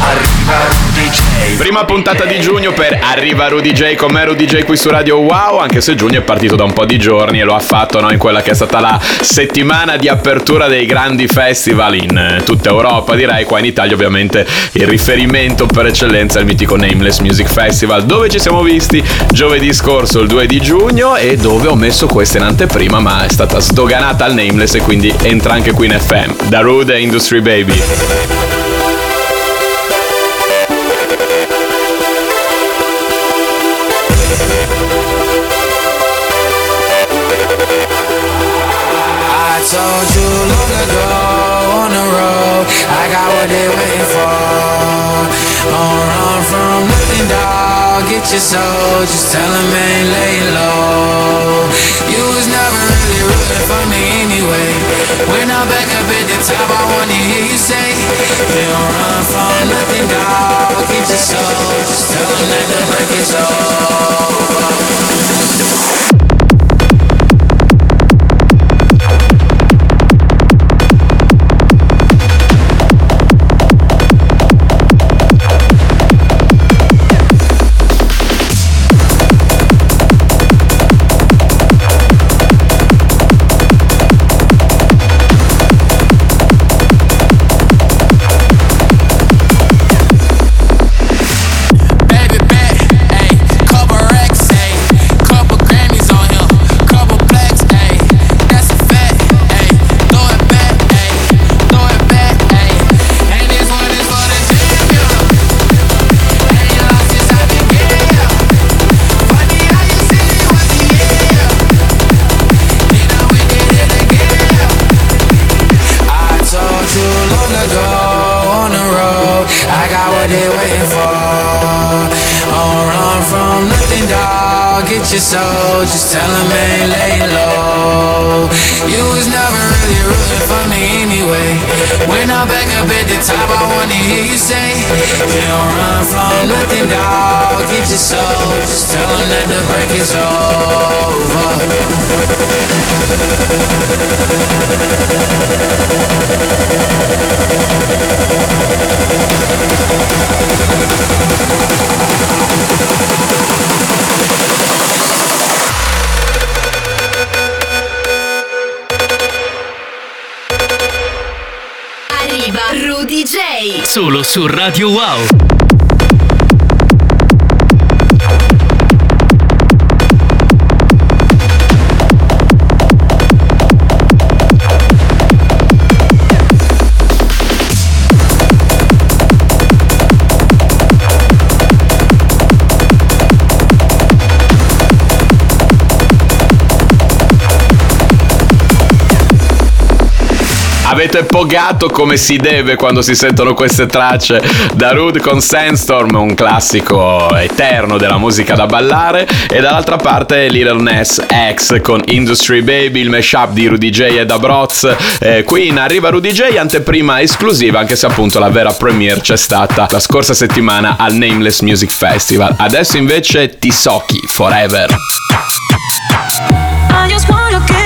Arriva Rudy J. Prima puntata di giugno per Arriva Rudy J con me Rudy J qui su Radio Wow, anche se giugno è partito da un po' di giorni e lo ha fatto no, in quella che è stata la settimana di apertura dei grandi festival in eh, tutta Europa, direi qua in Italia ovviamente il riferimento per eccellenza è il mitico Nameless Music Festival, dove ci siamo visti giovedì scorso il 2 di giugno e dove ho messo questa in anteprima ma è stata sdoganata al Nameless e quindi entra anche qui in FM. Da Rude Industry Baby. Get your soul, just tell them ain't laying low. You was never really rooting for me anyway. When I'm back up at the top, I wanna hear you say, You don't run from nothing, dog. Get your soul, just tell them that the break is over. Solo su Radio Wow. Avete pogato come si deve quando si sentono queste tracce da Rude con Sandstorm, un classico eterno della musica da ballare, e dall'altra parte Little Ness X con Industry Baby, il mashup di Rudy J e da Broz. Eh, qui in arriva Rudy J, anteprima esclusiva, anche se appunto la vera premiere c'è stata la scorsa settimana al Nameless Music Festival. Adesso invece Tisoki Forever. I just wanna get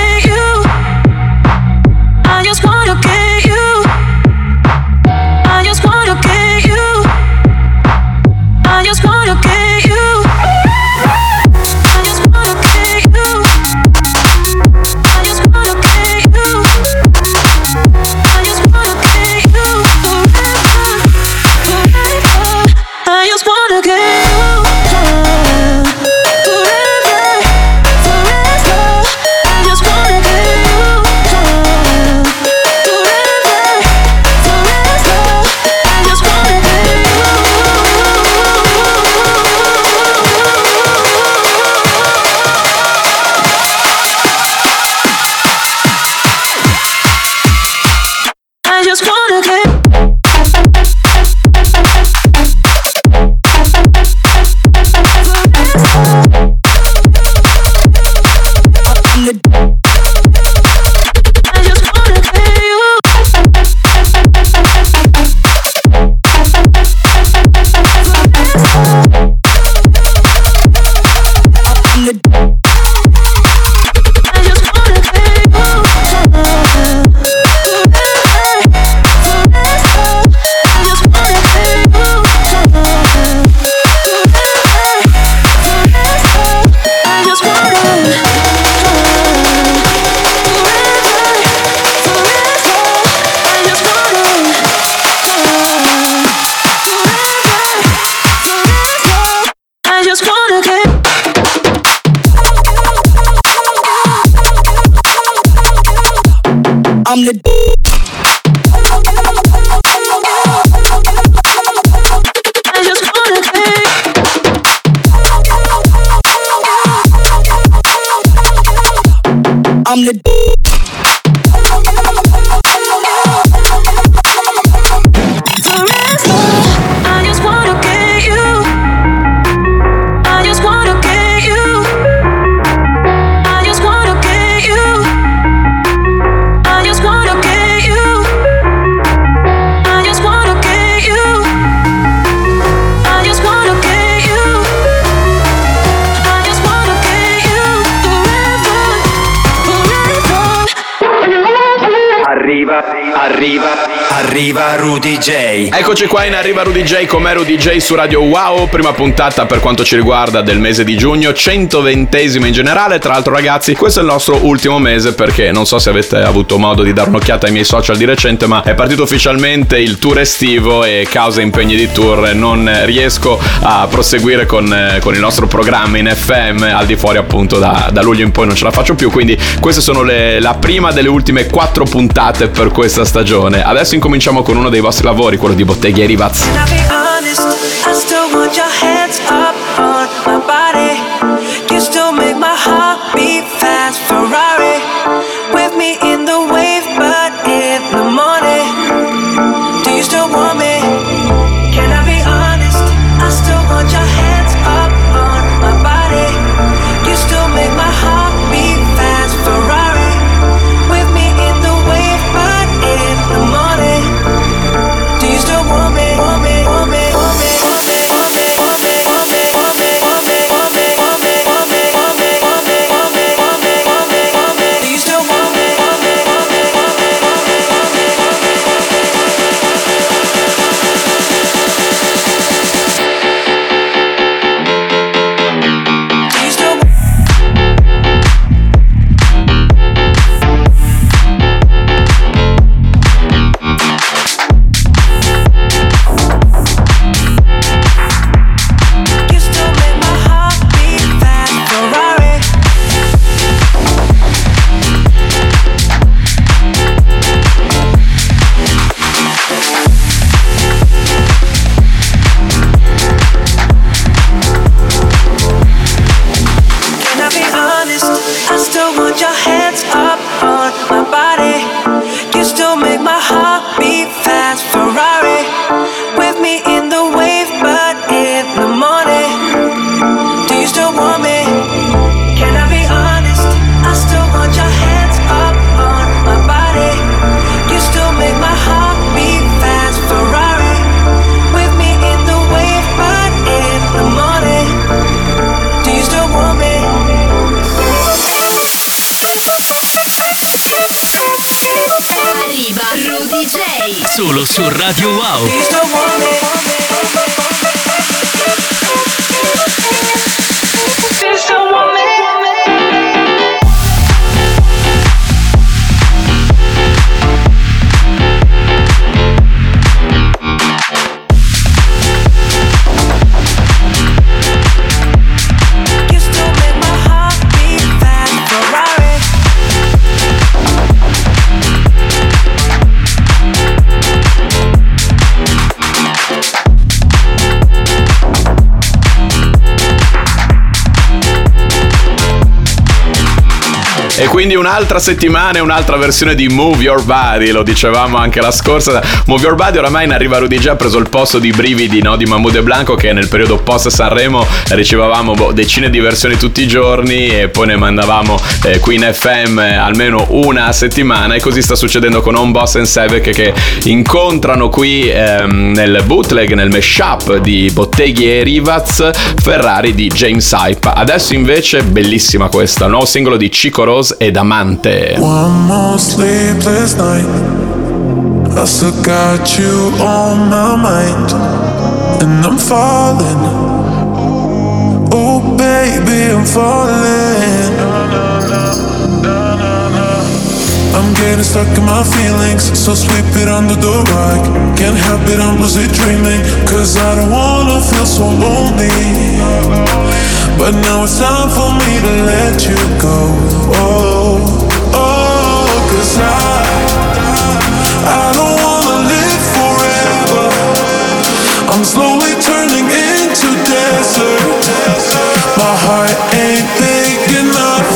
on the. arriba. Arriva Rudy J. Eccoci qua in Arriva Rudy J con me Rudy J su Radio Wow, prima puntata per quanto ci riguarda del mese di giugno, 120esima in generale, tra l'altro ragazzi questo è il nostro ultimo mese perché non so se avete avuto modo di dare un'occhiata ai miei social di recente ma è partito ufficialmente il tour estivo e causa impegni di tour. Non riesco a proseguire con, eh, con il nostro programma in FM al di fuori appunto da, da luglio in poi non ce la faccio più. Quindi queste sono le- la prima delle ultime quattro puntate per questa stagione. Adesso incominciamo con uno dei vostri lavori quello di Botteghe e su Radio Wow. Quindi un'altra settimana e un'altra versione di Move Your Body, lo dicevamo anche la scorsa. Move Your Body oramai in Arriva Rudy J ha preso il posto di Brividi no? di Mahmood e Blanco che nel periodo post Sanremo ricevavamo boh, decine di versioni tutti i giorni e poi ne mandavamo eh, qui in FM almeno una settimana e così sta succedendo con On Boss e Sevek che incontrano qui ehm, nel bootleg, nel mashup di Botteghi e Rivaz Ferrari di James Hype. Adesso invece bellissima questa, il nuovo singolo di Chico Rose ed Amante. One more sleepless night. I still got you on my mind. And I'm falling. Oh, baby, I'm falling. I'm getting stuck in my feelings, so sweep it under the rug. Can't help it, I'm lucid dreaming. Cause I don't wanna feel so lonely. But now it's time for me to let you go. Oh, oh, cause I, I don't wanna live forever. I'm slowly turning into desert. My heart ain't big enough.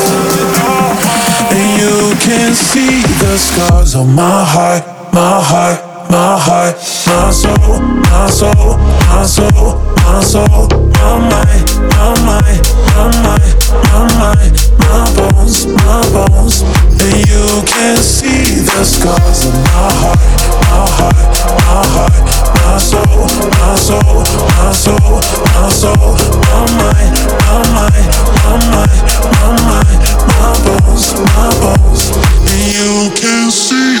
And you can see the scars on my heart, my heart, my heart, my soul, my soul, my soul my soul, my mind, my mind, my mind, my mind, my bones, my bones. And you can see the scars on my heart, my heart, my heart, my soul, my soul, my soul, my soul, my mind, my mind, my mind, my mind, my bones, my bones. And you can see,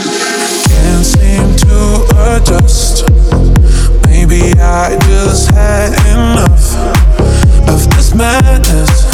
can't seem to adjust. Maybe I just had enough of this madness.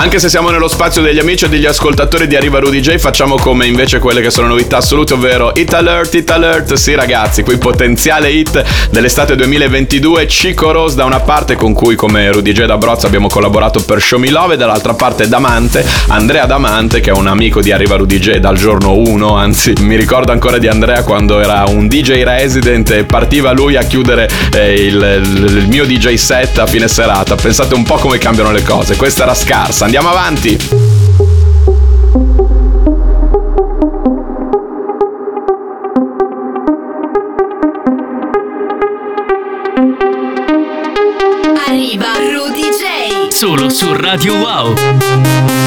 Anche se siamo nello spazio degli amici e degli ascoltatori di Arriva Rudy J, facciamo come invece quelle che sono novità assolute, ovvero Hit Alert, Hit Alert. Sì, ragazzi, qui potenziale hit dell'estate 2022. Cico Rose da una parte, con cui come Rudy J d'Abrozzo abbiamo collaborato per Show Me Love, e dall'altra parte Damante, Andrea Damante, che è un amico di Arriva Rudy J dal giorno 1. Anzi, mi ricordo ancora di Andrea quando era un DJ resident e partiva lui a chiudere eh, il- il mio DJ set a fine serata. Pensate un po' come cambiano le cose. Questa era scarsa. Andiamo avanti. Arriva Rudy J. Solo su Radio Wow.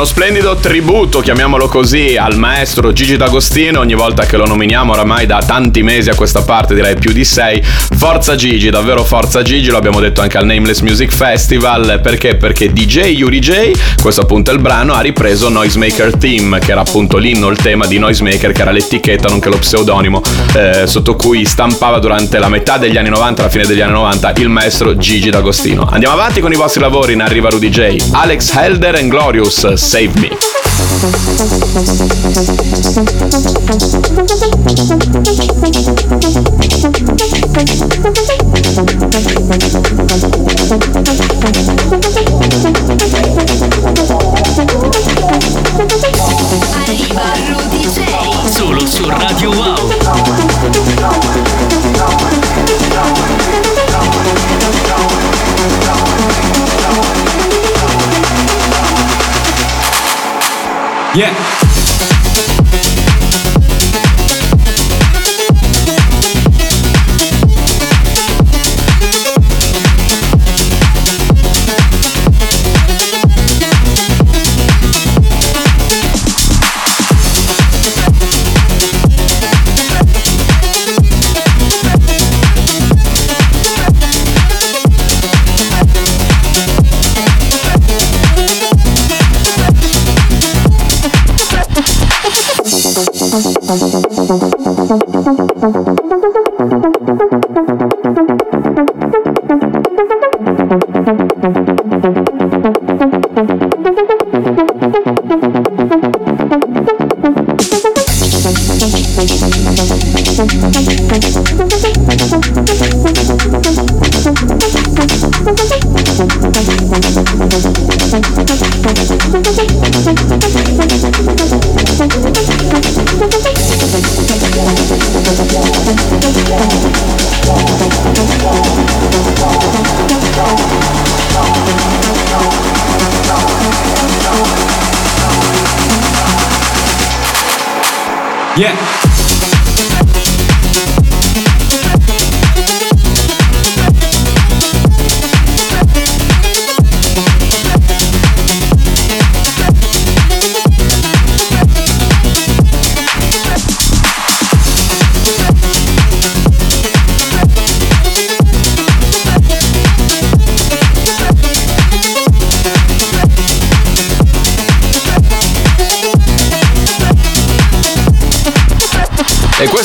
Uno splendido tributo, chiamiamolo così, al maestro Gigi D'Agostino. Ogni volta che lo nominiamo, oramai da tanti mesi a questa parte, direi più di sei. Forza Gigi, davvero forza Gigi, lo abbiamo detto anche al Nameless Music Festival. Perché? Perché DJ Yuri J, questo appunto è il brano, ha ripreso Noisemaker Team, che era appunto l'inno, il tema di Noisemaker, che era l'etichetta, nonché lo pseudonimo, eh, sotto cui stampava durante la metà degli anni 90, la fine degli anni 90, il maestro Gigi D'Agostino. Andiamo avanti con i vostri lavori in Arriva Rudy J. Alex Helder and Glorious, Save Me. Solo su Radio Wow. 예.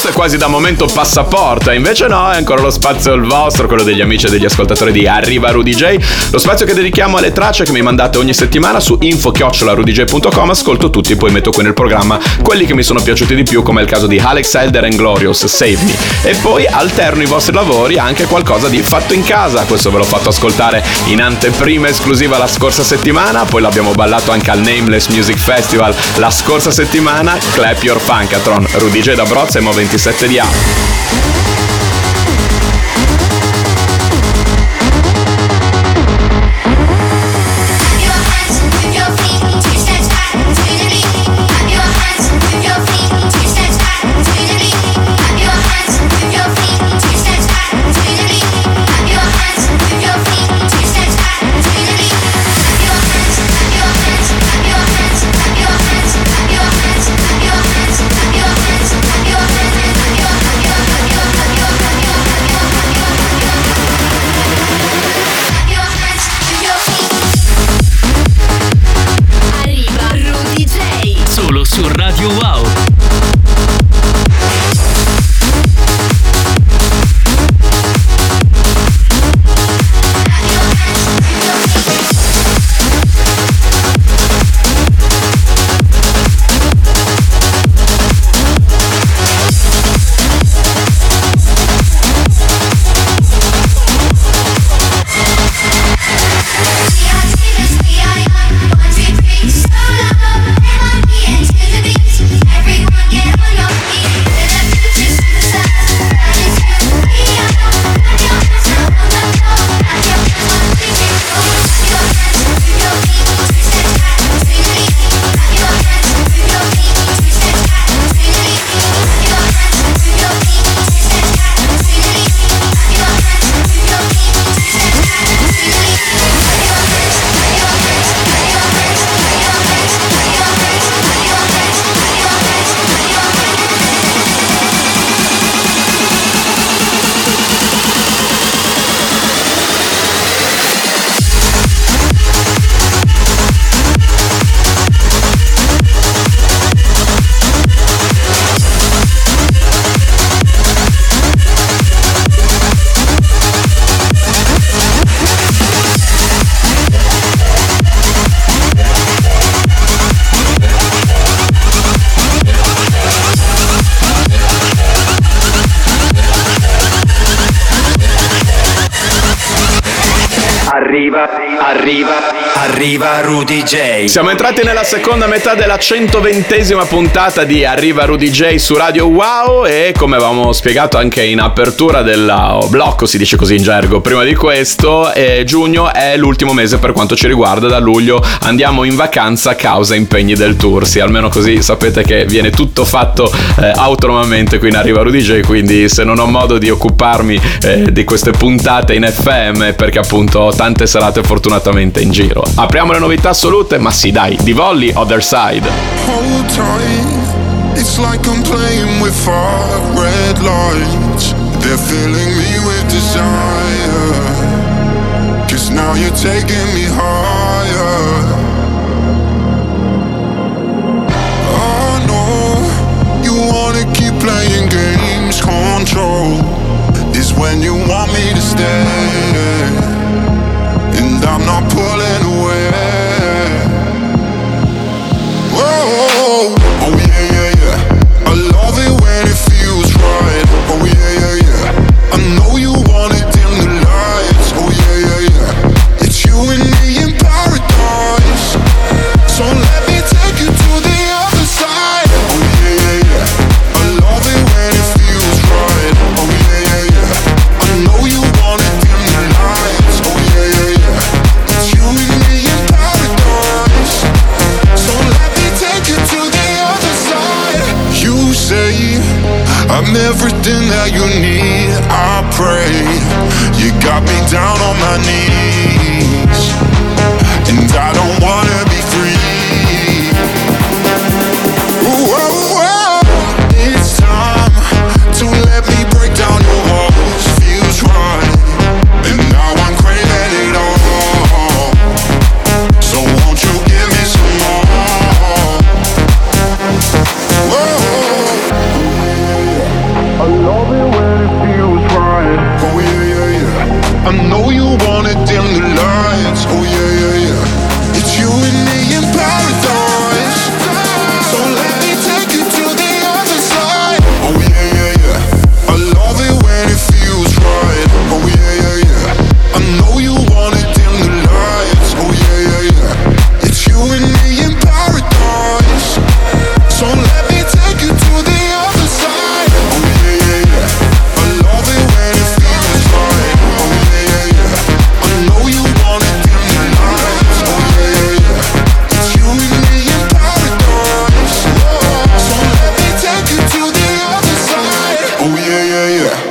Questo è quasi da momento passaporto, e invece no, è ancora lo spazio il vostro, quello degli amici e degli ascoltatori di Arriva Rudy J, lo spazio che dedichiamo alle tracce che mi mandate ogni settimana su info-rudj.com, ascolto tutti, poi metto qui nel programma quelli che mi sono piaciuti di più, come il caso di Alex Elder and Glorious, Save Me. E poi alterno i vostri lavori anche qualcosa di fatto in casa, questo ve l'ho fatto ascoltare in anteprima esclusiva la scorsa settimana, poi l'abbiamo ballato anche al Nameless Music Festival la scorsa settimana, Clap Your Funkatron, Rudy J da Brozza e Mo 27 di A. Arriva, arriva, Rudy J. Siamo entrati nella seconda metà della 120esima puntata di Arriva Rudy J su Radio Wow e come avevamo spiegato anche in apertura del blocco, si dice così in gergo, prima di questo, eh, giugno è l'ultimo mese per quanto ci riguarda, da luglio andiamo in vacanza a causa impegni del tour, sì, almeno così sapete che viene tutto fatto eh, autonomamente qui in Arriva Rudy J, quindi se non ho modo di occuparmi eh, di queste puntate in FM perché appunto ho tante serate fortunatamente in giro. Apriamo le novità assolute, ma sì dai, di volley Other Side. Hold tight, it's like I'm playing with fire, red lights. They're filling me with desire. Cause now you're taking me higher. Wanna keep playing games, control is when you want me to stay.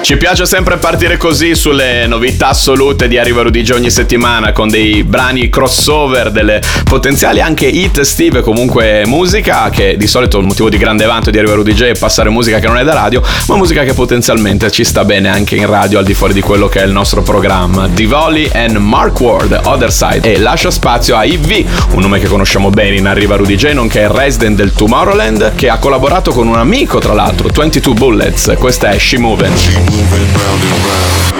Ci piace sempre partire così sulle novità assolute di Arriva J ogni settimana con dei brani crossover, delle potenziali anche hit estive, comunque musica che di solito il motivo di grande vanto di Arriva J è passare musica che non è da radio, ma musica che potenzialmente ci sta bene anche in radio al di fuori di quello che è il nostro programma. Divoli and Mark Ward, Other Side e lascia spazio a IV, un nome che conosciamo bene in Arriva J, nonché resident del Tomorrowland che ha collaborato con un amico tra l'altro, 22 Bullets. Questa è She Movin'. Moving round and round.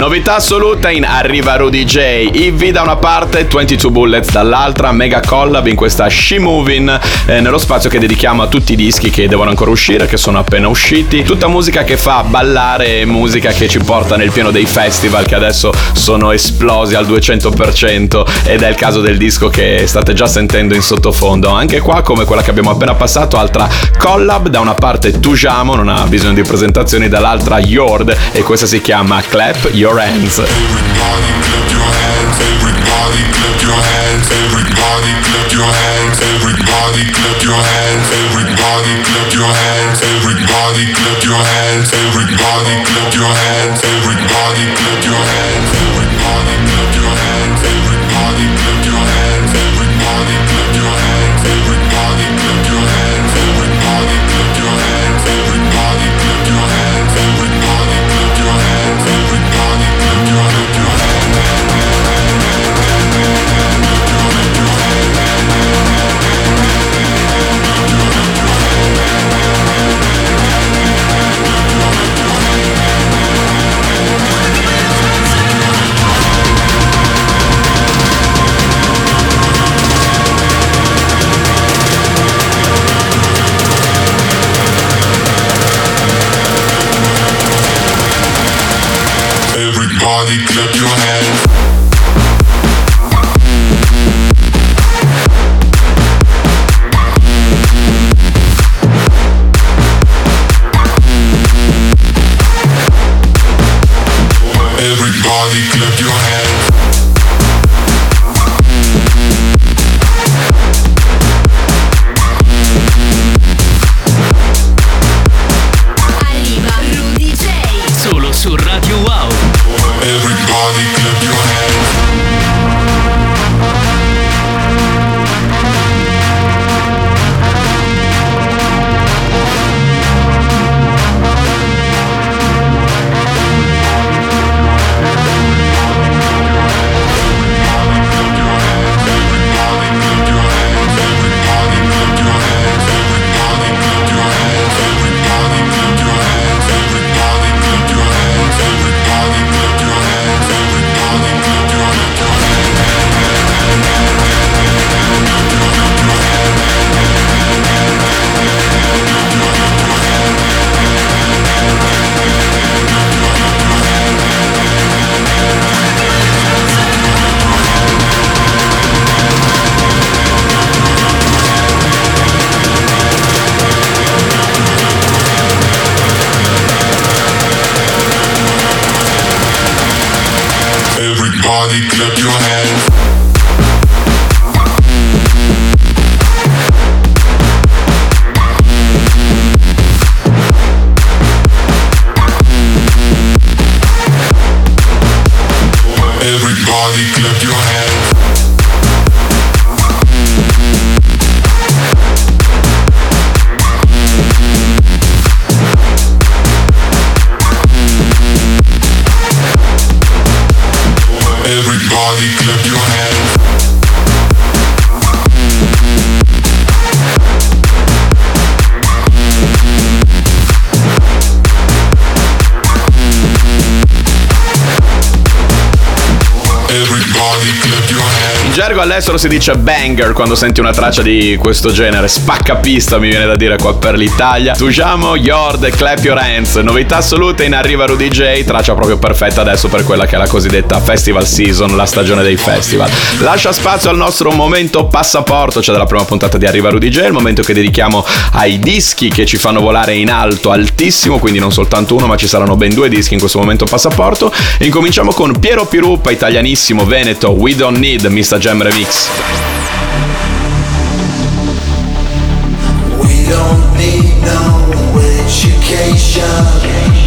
Novità assoluta in Arriva Rudy J. Ivy da una parte, 22 Bullets dall'altra, mega collab in questa She Moving eh, nello spazio che dedichiamo a tutti i dischi che devono ancora uscire, che sono appena usciti. Tutta musica che fa ballare musica che ci porta nel pieno dei festival che adesso sono esplosi al 200% ed è il caso del disco che state già sentendo in sottofondo. Anche qua, come quella che abbiamo appena passato, altra collab, da una parte Tujamo, non ha bisogno di presentazioni, dall'altra Yord e questa si chiama Clap Your Hands. Everybody clap your hands, everybody clap your hands, everybody clap your hands, everybody clap your hands, everybody clap your hands, everybody clap your hands, everybody clap your hands, everybody clap your hands, everybody body clap. party gergo all'estero si dice banger quando senti una traccia di questo genere, spacca pista mi viene da dire qua per l'Italia. Tujamo, Yord, Clap Your Hands, novità assolute in arriva Rudy J, traccia proprio perfetta adesso per quella che è la cosiddetta festival season, la stagione dei festival. Lascia spazio al nostro momento passaporto, cioè della prima puntata di Arriva Rudy J, il momento che dedichiamo ai dischi che ci fanno volare in alto, altissimo, quindi non soltanto uno ma ci saranno ben due dischi in questo momento passaporto. Incominciamo con Piero Piruppa, italianissimo, Veneto, We Don't Need Mr. Jam Remix. We don't need no education.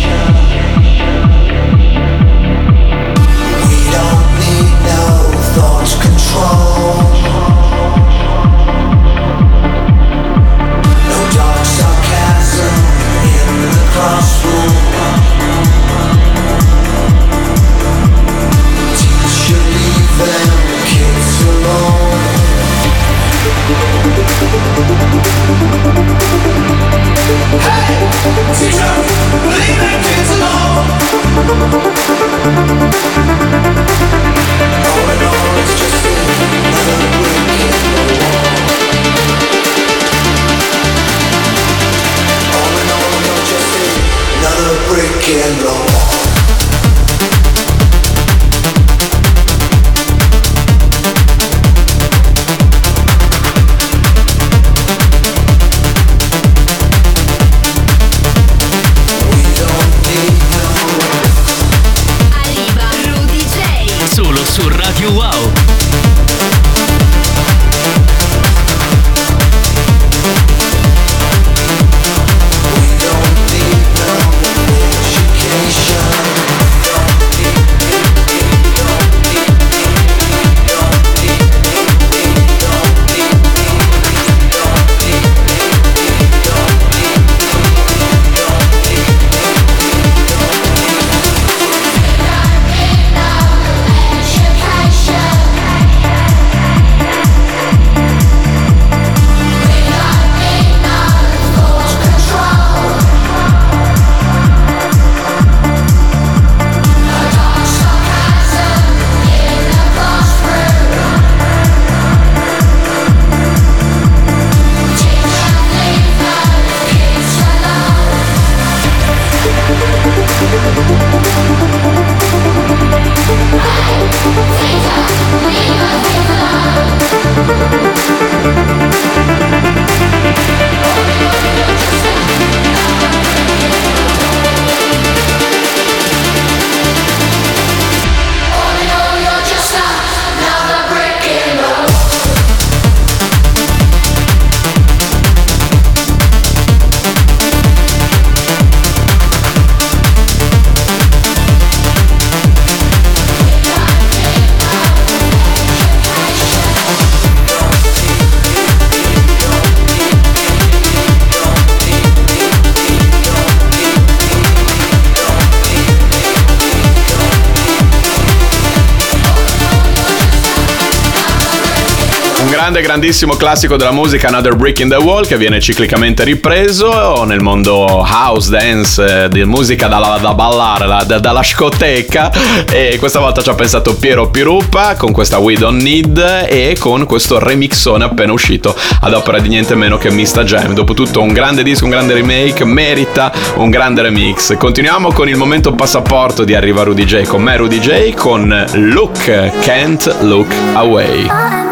Grande, grandissimo classico della musica, Another Brick in the Wall, che viene ciclicamente ripreso nel mondo house dance, eh, di musica da, da ballare, la- da- dalla scoteca. E questa volta ci ha pensato Piero Pirupa con questa We Don't Need e con questo remixone appena uscito ad opera di niente meno che Mista Jam. Dopotutto un grande disco, un grande remake, merita un grande remix. Continuiamo con il momento passaporto di Arriva Rudy J con me Rudy J con Look, Can't Look Away.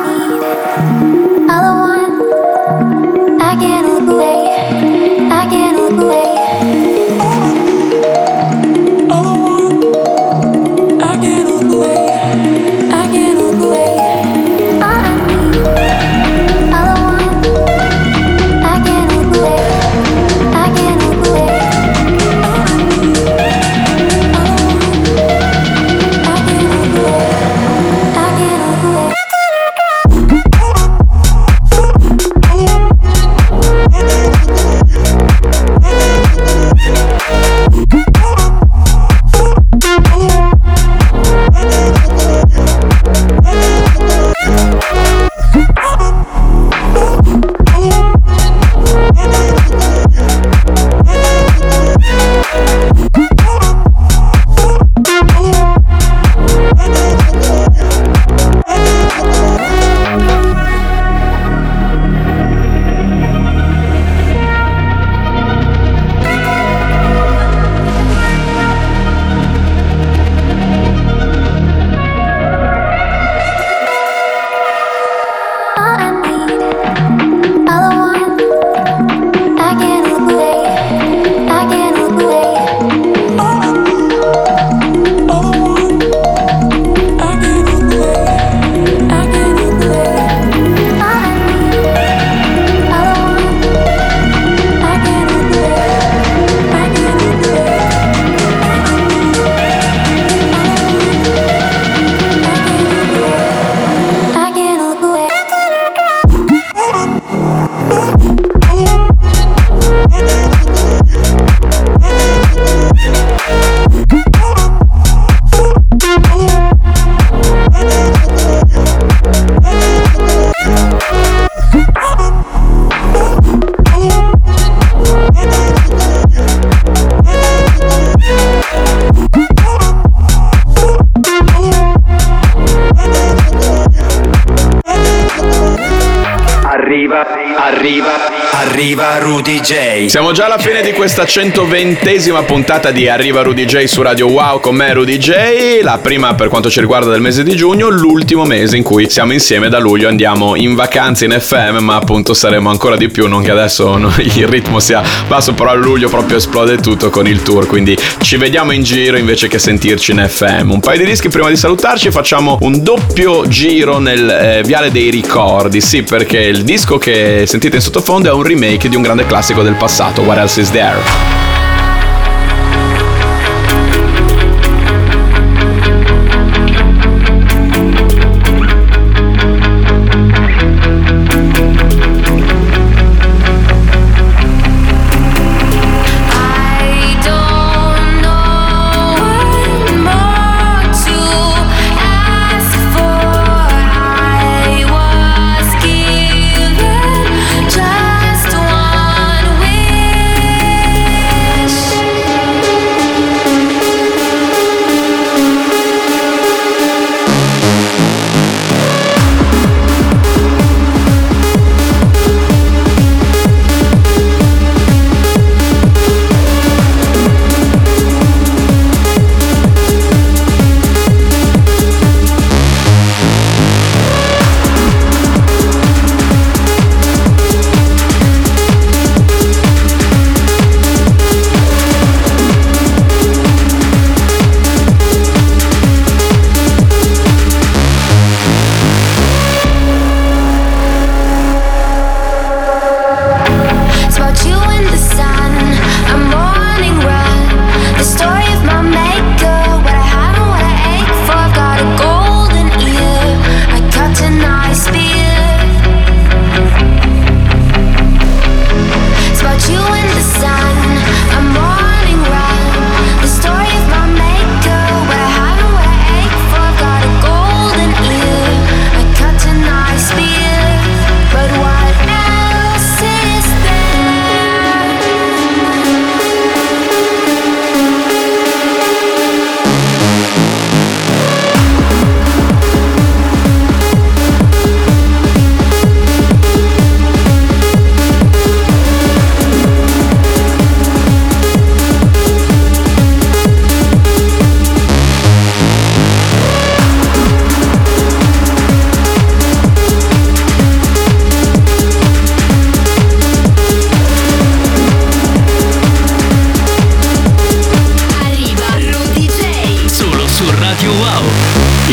Arriva, arriva Rudy J. Siamo già alla fine di questa 120esima puntata di Arriva Rudy J su Radio Wow con me Rudy J, la prima per quanto ci riguarda del mese di giugno, l'ultimo mese in cui siamo insieme da luglio andiamo in vacanza in FM, ma appunto saremo ancora di più, non che adesso il ritmo sia basso, però a luglio proprio esplode tutto con il tour, quindi ci vediamo in giro invece che sentirci in FM. Un paio di dischi prima di salutarci, facciamo un doppio giro nel eh, Viale dei Ricordi, sì perché il disco che sentite in sottofondo è un remake di un grande classico del passato, What Else Is There?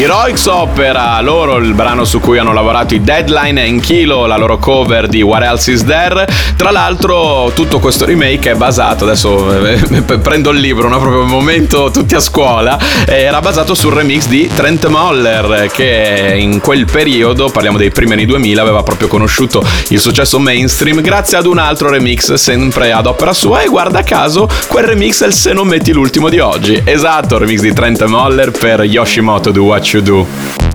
Heroics Opera, loro il brano su cui hanno lavorato i Deadline e Enchilo, la loro cover di What Else Is There. Tra l'altro tutto questo remake è basato, adesso eh, prendo il libro, no? proprio un momento tutti a scuola, eh, era basato sul remix di Trent Moller che in quel periodo, parliamo dei primi anni 2000, aveva proprio conosciuto il successo mainstream grazie ad un altro remix sempre ad opera sua e guarda caso quel remix è il Se non metti l'ultimo di oggi. Esatto, il remix di Trent Moller per Yoshimoto Do What You Do.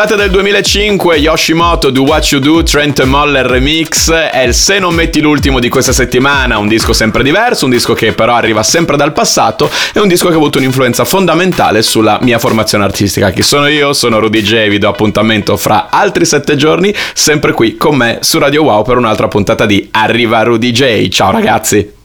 Dall'estate del 2005 Yoshimoto Do What You Do Trent Moller Remix è il Se non metti l'ultimo di questa settimana, un disco sempre diverso, un disco che però arriva sempre dal passato e un disco che ha avuto un'influenza fondamentale sulla mia formazione artistica. Chi sono io? Sono Rudy J, vi do appuntamento fra altri sette giorni, sempre qui con me su Radio Wow per un'altra puntata di Arriva Rudy J. Ciao ragazzi!